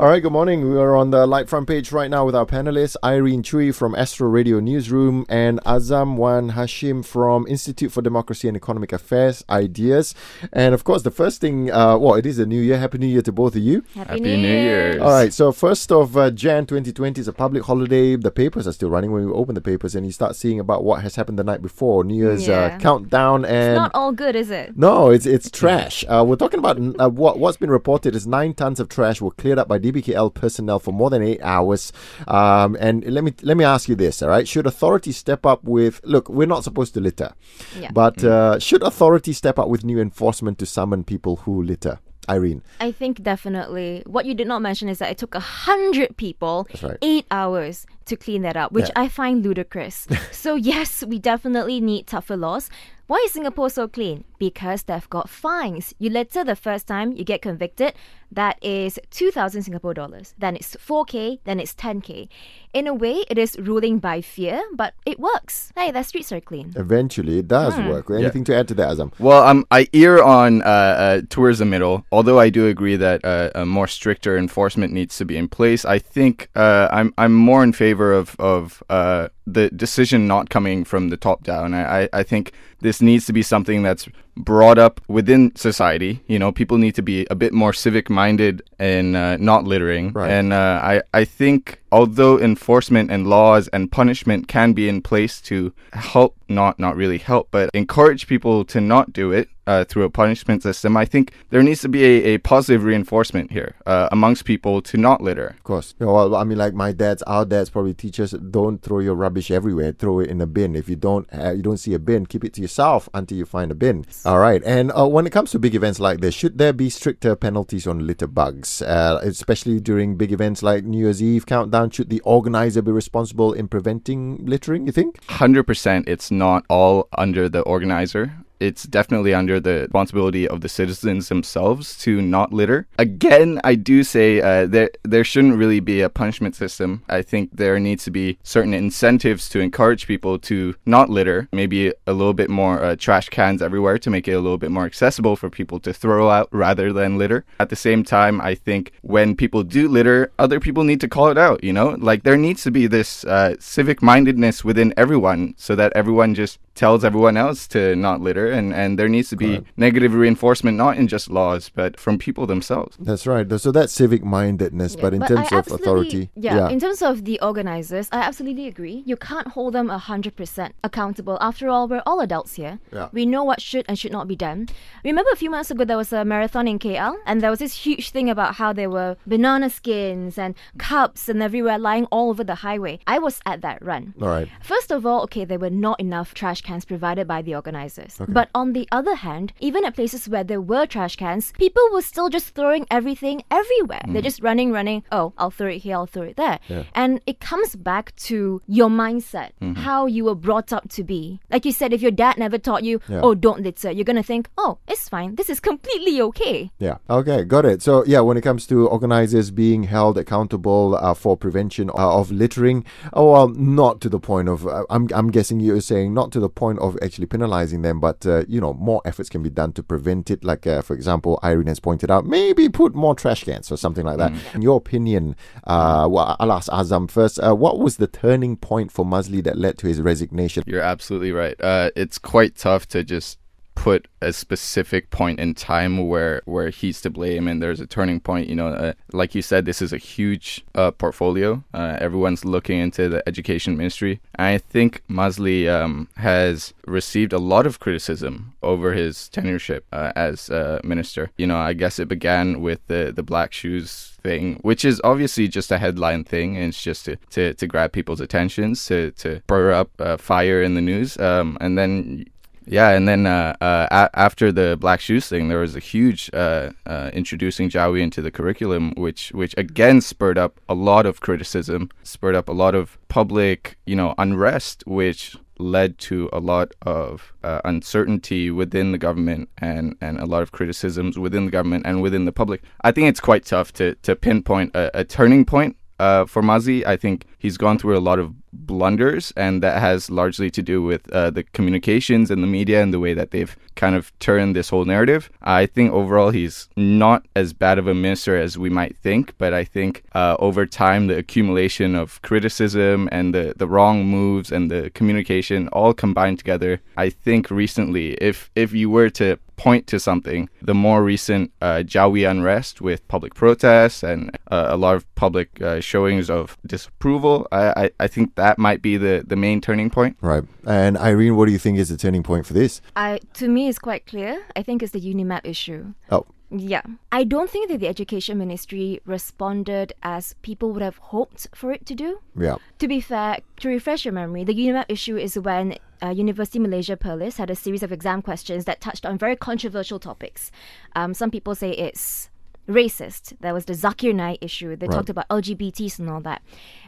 All right, good morning. We are on the LITE front page right now with our panelists Irene Chooi from Astro Radio Newsroom and Azam Wan Hashim from Institute for Democracy and Economic Affairs Ideas. And of course, the first thing, uh, well, it is a new year. Happy New Year to both of you. Happy, Happy New, New Year. Year. All right, so first of uh, Jan 2020 is a public holiday. The papers are still running when we open the papers and you start seeing about what has happened the night before. New Year's uh, countdown and. It's not all good, is it? No, it's it's trash. Uh, we're talking about uh, what what's been reported is nine tons of trash were cleared up by DBKL personnel for more than eight hours. Um, and let me let me ask you this, all right? Should authorities step up with? Look, we're not supposed to litter, Yeah. but uh, should authorities step up with new enforcement to summon people who litter? Irene, I think definitely. What you did not mention is that it took a hundred people That's right. eight hours to clean that up, which Yeah. I find ludicrous. so yes, we definitely need tougher laws. Why is Singapore so clean? Because they've got fines. You litter the first time, you get convicted. That is two thousand Singapore dollars. Then it's four k. Then it's ten k. In a way, it is ruling by fear, but it works. Hey, the streets are clean. eventually it does Hmm. work. Anything to add to that, Azam? Well, um, I ear on uh, uh, towards the middle. Although I do agree that uh, a more stricter enforcement needs to be in place, I think uh, I'm I'm more in favor of of uh, the decision not coming from the top down. I, I I think this needs to be something that's brought up within society. You know, people need to be a bit more civic minded and uh, not littering. Right. And uh, I I think although enforcement and laws and punishment can be in place to help not not really help but encourage people to not do it uh, through a punishment system i think there needs to be a, a positive reinforcement here uh, amongst people to not litter Of course. You know, well, I mean, like my dad's, our dads probably teach us don't throw your rubbish everywhere. Throw it in a bin. If you don't, uh, you don't see a bin, keep it to yourself until you find a bin. All right. And uh, when it comes to big events like this, should there be stricter penalties on litter bugs, uh, especially during big events like New Year's Eve countdown? Should the organizer be responsible in preventing littering? You think? 100% it's not all under the organizer it's definitely under the responsibility of the citizens themselves to not litter. Again, I do say uh, there there shouldn't really be a punishment system. I think there needs to be certain incentives to encourage people to not litter. Maybe a little bit more uh, trash cans everywhere to make it a little bit more accessible for people to throw out rather than litter. At the same time, I think when people do litter, other people need to call it out. You know, like there needs to be this uh, civic mindedness within everyone, so that everyone just tells everyone else to not litter and, and there needs to be Correct. negative reinforcement not in just laws but from people themselves That's right. So that's civic mindedness. Yeah, but in I terms of absolutely- authority, yeah, in terms of the organizers, I absolutely agree. You can't hold them hundred percent accountable. After all, we're all adults here. Yeah. We know what should and should not be done. Remember a few months ago there was a marathon in KL, and there was this huge thing about how there were banana skins and cups and everywhere lying all over the highway. I was at that run. all right. First of all, okay, there were not enough trash cans provided by the organizers. But on the other hand, even at places where there were trash cans, people were still just throwing everything everywhere. They're just running, running. Oh, I'll throw it here, I'll throw it there. Yeah. And it comes back to your mindset, how you were brought up to be. Like you said, if your dad never taught you, Yeah. oh, don't litter, you're going to think, oh, it's fine. This is completely okay. Yeah. Okay. Got it. So yeah, when it comes to organizers being held accountable uh, for prevention uh, of littering, oh well, not to the point of. Uh, I'm I'm guessing you're saying not to the point of actually penalizing them, but uh, you know more efforts can be done to prevent it. Like uh, for example, Irene has pointed out, maybe put more trash cans or something like that. In your opinion, uh, well, I'll ask Azam first. Uh, what was the turning point for Maszlee that led to his resignation? You're absolutely right. Uh, it's quite tough to just put a specific point in time where where he's to blame and there's a turning point. You know, uh, like you said, this is a huge uh, portfolio. Uh, everyone's looking into the education ministry. I think Maszlee um, has received a lot of criticism over his tenureship uh, as minister. You know, I guess it began with the the black shoes thing, which is obviously just a headline thing, and it's just to, to, to grab people's attentions, to, to spur up uh, fire in the news. Um, and then, yeah, and then uh, uh, after the black shoes thing, there was a huge uh, uh, introducing Jawi into the curriculum, which which again spurred up a lot of criticism, spurred up a lot of public, you know, unrest, which led to a lot of uh, uncertainty within the government and, and a lot of criticisms within the government and within the public. I think it's quite tough to, to pinpoint a, a turning point uh, for Maszlee. I think he's gone through a lot of blunders, and that has largely to do with uh, the communications and the media and the way that they've kind of turned this whole narrative. I think overall he's not as bad of a minister as we might think, but I think uh, over time the accumulation of criticism and the, the wrong moves and the communication all combined together, I think recently, if if you were to point to something. The more recent uh, Jawi unrest with public protests and uh, a lot of public uh, showings of disapproval, I, I, I, think that might be the, the main turning point. Right. And Irene, what do you think is the turning point for this? I To me, it's quite clear. I think it's the Unimap issue. Oh. Yeah. I don't think that the education ministry responded as people would have hoped for it to do. Yeah. To be fair, to refresh your memory, the UNIMAP issue is when uh, University Malaysia Perlis had a series of exam questions that touched on very controversial topics. Um, some people say it's racist. There was the Zakir Naik issue. They right. talked about LGBTs and all that.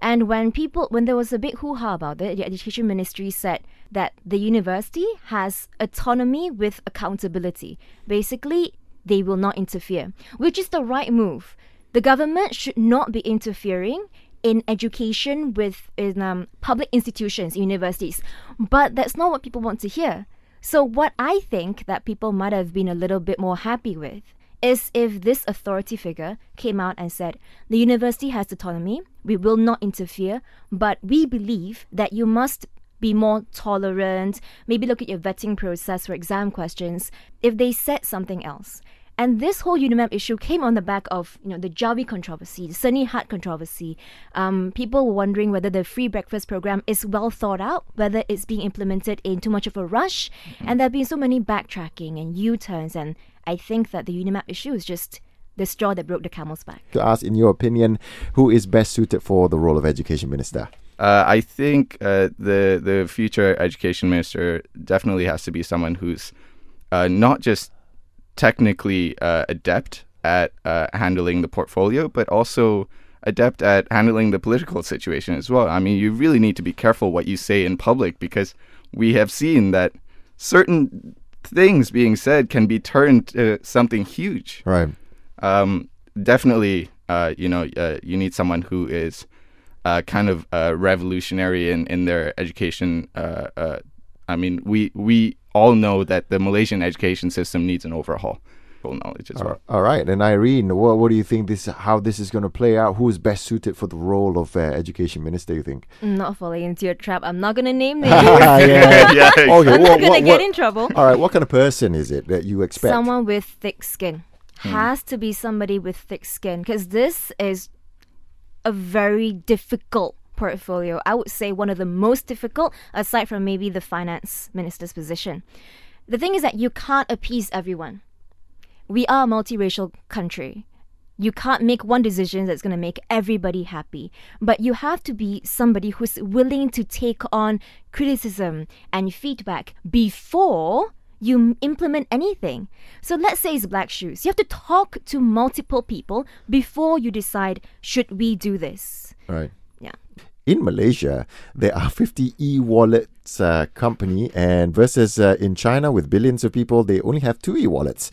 And when people, when there was a big hoo-ha about it, the Education Ministry said that the university has autonomy with accountability. Basically, they will not interfere, which is the right move. The government should not be interfering in education with in um, public institutions, universities. But that's not what people want to hear. So what I think that people might have been a little bit more happy with is if this authority figure came out and said, the university has autonomy, we will not interfere, but we believe that you must be more tolerant, maybe look at your vetting process for exam questions. If they said something else, and this whole Unimap issue came on the back of you know the Jawi controversy, the seni khat controversy. Um, people were wondering whether the free breakfast program is well thought out, whether it's being implemented in too much of a rush, mm-hmm. and there have been so many backtracking and U-turns. And I think that the Unimap issue is just the straw that broke the camel's back. To ask, in your opinion, who is best suited for the role of education minister? Uh, I think uh, the the future education minister definitely has to be someone who's uh, not just technically uh, adept at uh, handling the portfolio, but also adept at handling the political situation as well. I mean, you really need to be careful what you say in public because we have seen that certain things being said can be turned to something huge. Right. Um, definitely, uh, you know, uh, you need someone who is uh, kind of revolutionary in, in their education. Uh, I mean, we we all know that the Malaysian education system needs an overhaul. Full knowledge as well. All right, and Irene, what what do you think this how this is going to play out? Who is best suited for the role of uh, education minister? You think? not falling into your trap. I'm not going to name names. yeah. yeah. Okay. I'm not going to get in trouble. All right. What kind of person is it that you expect? Someone with thick skin. Hmm. Has to be somebody with thick skin because this is a very difficult portfolio. I would say one of the most difficult, aside from maybe the finance minister's position. The thing is that you can't appease everyone. We are a multiracial country. You can't make one decision that's going to make everybody happy, but you have to be somebody who's willing to take on criticism and feedback before you implement anything. So let's say it's black shoes. You have to talk to multiple people before you decide should we do this. Right. Yeah in Malaysia, there are 50 e-wallets uh, company, and versus uh, in China with billions of people, they only have two e-wallets.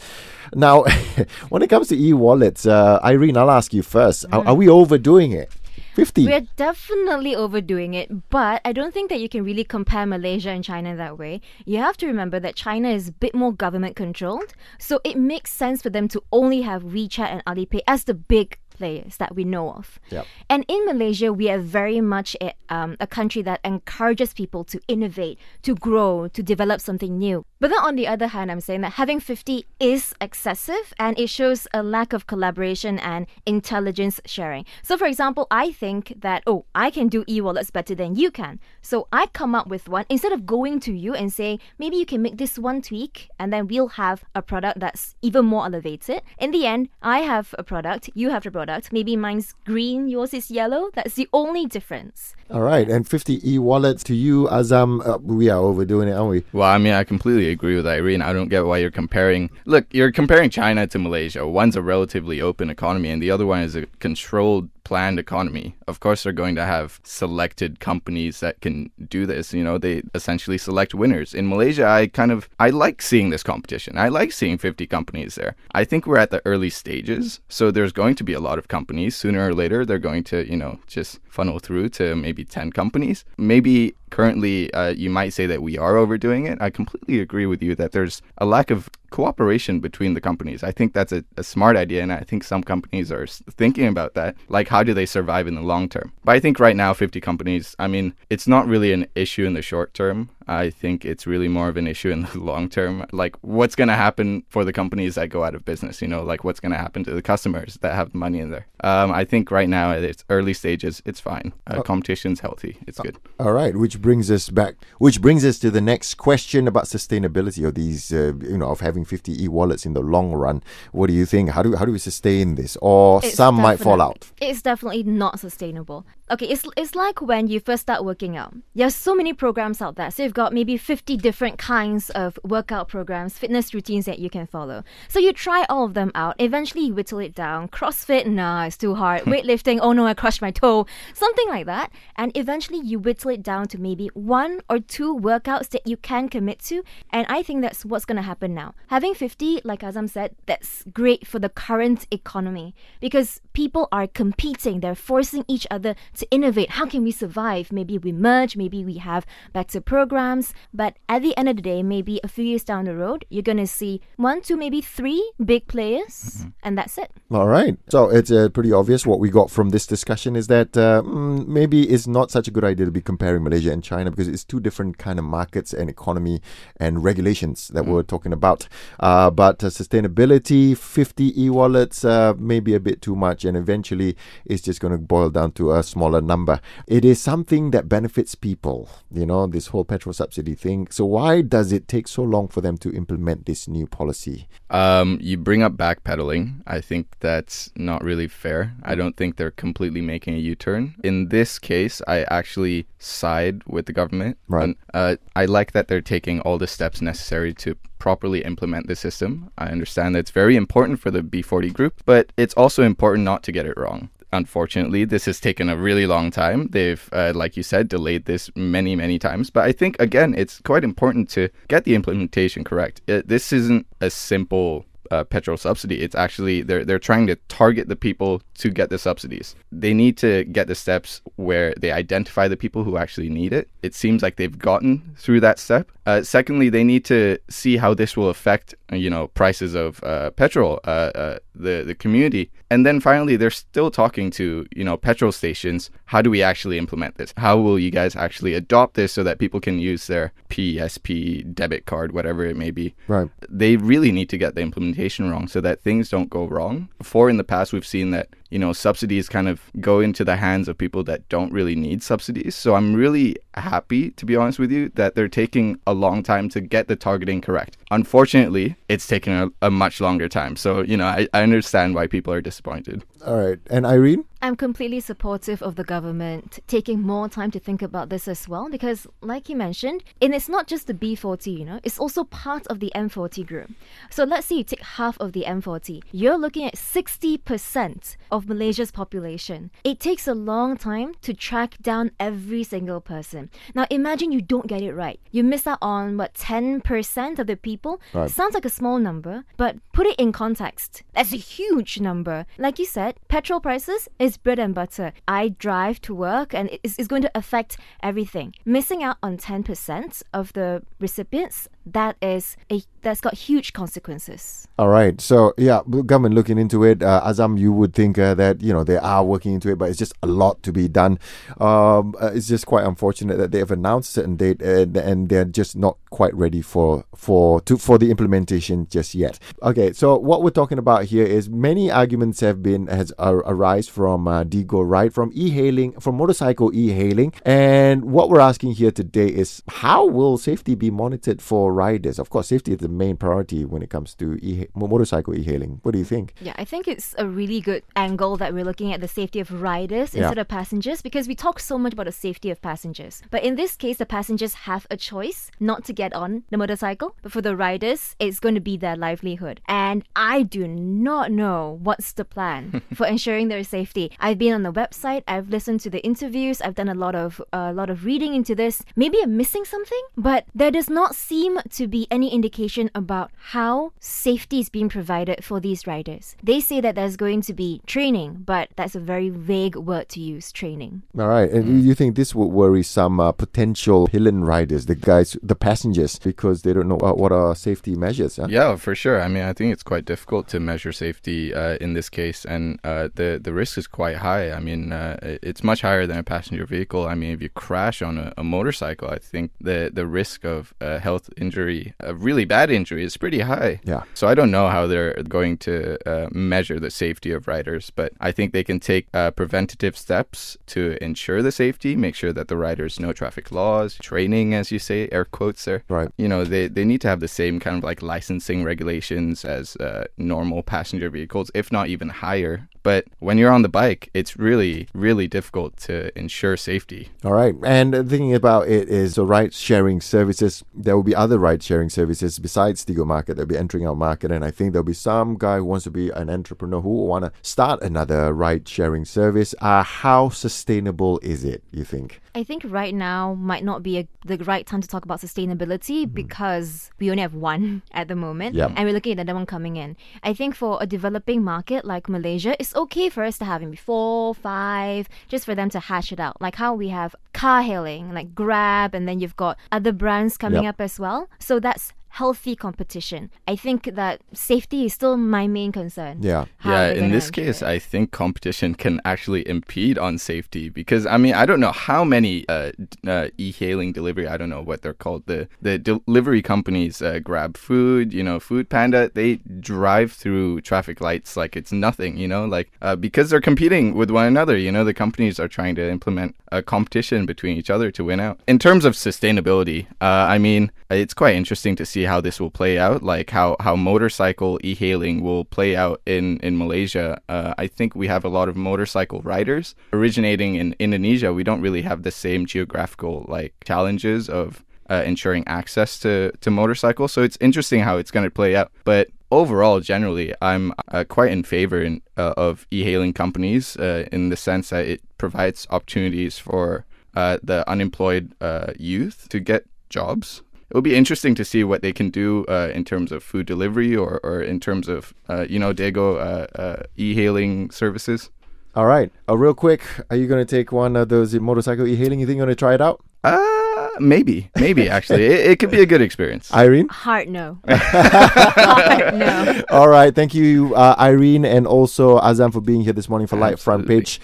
Now, when it comes to e-wallets, uh, Irene, I'll ask you first: mm. are, are we overdoing it? 50. We're definitely overdoing it, but I don't think that you can really compare Malaysia and China that way. You have to remember that China is a bit more government controlled, so it makes sense for them to only have WeChat and Alipay as the big players that we know of. Yep. And in Malaysia, we are very much a, um, a country that encourages people to innovate, to grow, to develop something new. But then on the other hand, I'm saying that having 50 is excessive and it shows a lack of collaboration and intelligence sharing. So, for example, I think that, oh, I can do e wallets better than you can. So I come up with one instead of going to you and saying, maybe you can make this one tweak and then we'll have a product that's even more elevated. In the end, I have a product, you have a product product. Maybe mine's green, yours is yellow. That's the only difference. All right. And 50 e wallets to you, Azam. Uh, we are overdoing it, aren't we? Well, I mean, I completely agree with Irene. I don't get why you're comparing. Look, you're comparing China to Malaysia. One's a relatively open economy, and the other one is a controlled planned economy. Of course, they're going to have selected companies that can do this. You know, they essentially select winners. In Malaysia, I kind of I like seeing this competition. I like seeing 50 companies there. I think we're at the early stages, so there's going to be a lot of companies. Sooner or later, they're going to you know just funnel through to maybe 10 companies. Maybe currently uh, you might say that we are overdoing it. I completely agree with you that there's a lack of cooperation between the companies. I think that's a, a, smart idea, and I think some companies are thinking about that. Like, how do they survive in the long term? But I think right now, 50 companies, I mean, it's not really an issue in the short term. I think it's really more of an issue in the long term. Like, what's going to happen for the companies that go out of business? You know, like what's going to happen to the customers that have money in there? Um, I think right now, at its early stages, it's fine. Uh, oh. Competition's healthy. It's good. All right, which brings us back, which brings us to the next question about sustainability of these, uh, you know, of having 50 e-wallets in the long run. What do you think? How do how do we sustain this? Or it's some might fall out. It's definitely not sustainable. Okay, it's it's like when you first start working out. There's so many programs out there. So you've got maybe 50 different kinds of workout programs, fitness routines that you can follow. So you try all of them out. Eventually you whittle it down. CrossFit, nah, it's too hard. Weightlifting, oh no, I crushed my toe. Something like that. And eventually you whittle it down to maybe one or two workouts that you can commit to. And I think that's what's going to happen now. Having 50, like Azam said, that's great for the current economy because people are competing. They're forcing each other to innovate. How can we survive? Maybe we merge, maybe we have better programs. But at the end of the day, maybe a few years down the road, you're going to see one, two, maybe three big players, mm-hmm. and that's it. All right. So it's uh, pretty obvious what we got from this discussion is that uh, mm, maybe it's not such a good idea to be comparing Malaysia and China because it's two different kind of markets and economy and regulations that mm. we're talking about. Uh, but uh, sustainability, 50 e-wallets, uh, maybe a bit too much, and eventually it's just going to boil down to a smaller number. It is something that benefits people, you know, this whole petrol subsidy thing. So why does it take so long for them to implement this new policy? Um, you bring up backpedaling. I think that's not really fair. I don't think they're completely making a U-turn. In this case, I actually side with the government. Right. And, uh, I like that they're taking all the steps necessary to properly implement the system. I understand that it's very important for the B40 group, but it's also important not to get it wrong unfortunately, this has taken a really long time. They've, uh, like you said, delayed this many, many times. But I think, again, it's quite important to get the implementation correct. It, this isn't a simple uh, petrol subsidy. It's actually they're they're trying to target the people to get the subsidies. They need to get the steps where they identify the people who actually need it. It seems like they've gotten through that step. Uh, secondly, they need to see how this will affect you know prices of uh, petrol. Uh, uh, the the community. And then finally, they're still talking to you know petrol stations. How do we actually implement this? How will you guys actually adopt this so that people can use their PSP debit card, whatever it may be? Right. They really need to get the implementation wrong so that things don't go wrong. Before in the past, we've seen that you know, subsidies kind of go into the hands of people that don't really need subsidies. So I'm really happy, to be honest with you, that they're taking a long time to get the targeting correct. Unfortunately, it's taken a, a much longer time. So, you know, I, I understand why people are disappointed. All right. And Irene? I'm completely supportive of the government taking more time to think about this as well because, like you mentioned, and it's not just the B40, you know, it's also part of the M40 group. So let's say you take half of the M40, you're looking at 60% of Malaysia's population. It takes a long time to track down every single person. Now, imagine you don't get it right. You miss out on what 10% of the people. Right. Sounds like a small number, but put it in context. That's a huge number. Like you said, petrol prices is bread and butter. I drive to work and it's, it's going to affect everything. Missing out on 10% of the recipients that is a that's got huge consequences. All right. So yeah, government looking into it. Uh, Azam, you would think uh, that you know they are working into it, but it's just a lot to be done. Um, uh, it's just quite unfortunate that they have announced a certain date and, and they're just not quite ready for for to for the implementation just yet. Okay. So what we're talking about here is many arguments have been has uh, arise from uh, Dego, right? From e-hailing, from motorcycle e-hailing, and what we're asking here today is how will safety be monitored for riders? Of course, safety is the main priority when it comes to e- motorcycle e-hailing. What do you think? Yeah, I think it's a really good angle that we're looking at the safety of riders Yeah. instead of passengers because we talk so much about the safety of passengers. But in this case, the passengers have a choice not to get on the motorcycle, but for the riders, it's going to be their livelihood. And I do not know what's the plan for ensuring their safety. I've been on the website, I've listened to the interviews, I've done a lot of a lot of reading into this. Maybe I'm missing something, but there does not seem to be any indication about how safety is being provided for these riders. They say that there's going to be training, but that's a very vague word to use, training. All right, and Mm. you think this would worry some uh, potential Hillen riders, the guys, the passengers, because they don't know uh, what are safety measures? Huh? Yeah, for sure. I mean, I think it's quite difficult to measure safety uh, in this case, and uh, the the risk is quite high. I mean, uh, it's much higher than a passenger vehicle. I mean, if you crash on a, a motorcycle, I think the the risk of uh, health injury, a really bad injury, is pretty high. Yeah. So I don't know how they're going to uh, measure the safety of riders, but I think they can take uh, preventative steps to ensure the safety, make sure that the riders know traffic laws, training, as you say, air quotes there Right. you know they, they need to have the same kind of like licensing regulations as uh, normal passenger vehicles if not even higher but when you're on the bike it's really really difficult to ensure safety All right. And thinking about it is the ride sharing services. There will be other ride sharing services besides Dego Market that will be entering our market. And I think there'll be some guy who wants to be an entrepreneur who will want to start another ride sharing service. Uh, how sustainable is it, you think? I think right now might not be a, the right time to talk about sustainability because we only have one at the moment Yep. and we're looking at another one coming in. I think for a developing market like Malaysia, it's okay for us to have maybe four, five, just for them to hash it out. Like how we have car hailing, like Grab, and then you've got other brands coming Yep. up as well. So that's healthy competition. I think that safety is still my main concern. Yeah. How yeah in this case it? i think competition can actually impede on safety because i mean i don't know how many uh, uh, e-hailing delivery i don't know what they're called the the delivery companies uh, grab food you know food panda they drive through traffic lights like it's nothing you know like uh, because they're competing with one another you know the companies are trying to implement a competition between each other to win out in terms of sustainability uh, i mean it's quite interesting to see how this will play out like how how motorcycle e-hailing will play out in in malaysia uh, i think we have a lot of motorcycle riders originating in indonesia we don't really have the same geographical like challenges of uh, ensuring access to, to motorcycles. So it's interesting how it's going to play out. But overall, generally, I'm uh, quite in favor in, uh, of e-hailing companies uh, in the sense that it provides opportunities for uh, the unemployed youth to get jobs. It will be interesting to see what they can do uh, in terms of food delivery or, or in terms of, uh, you know, Dego uh, uh, e-hailing services. All right. Uh, real quick, are you going to take one of those motorcycle e-hailing? You think you're going to try it out? Uh, maybe, maybe actually, it, it could be a good experience. Irene? Hard no. Hard no. All right. Thank you, uh, Irene, and also Azam for being here this morning for LITE Front Page.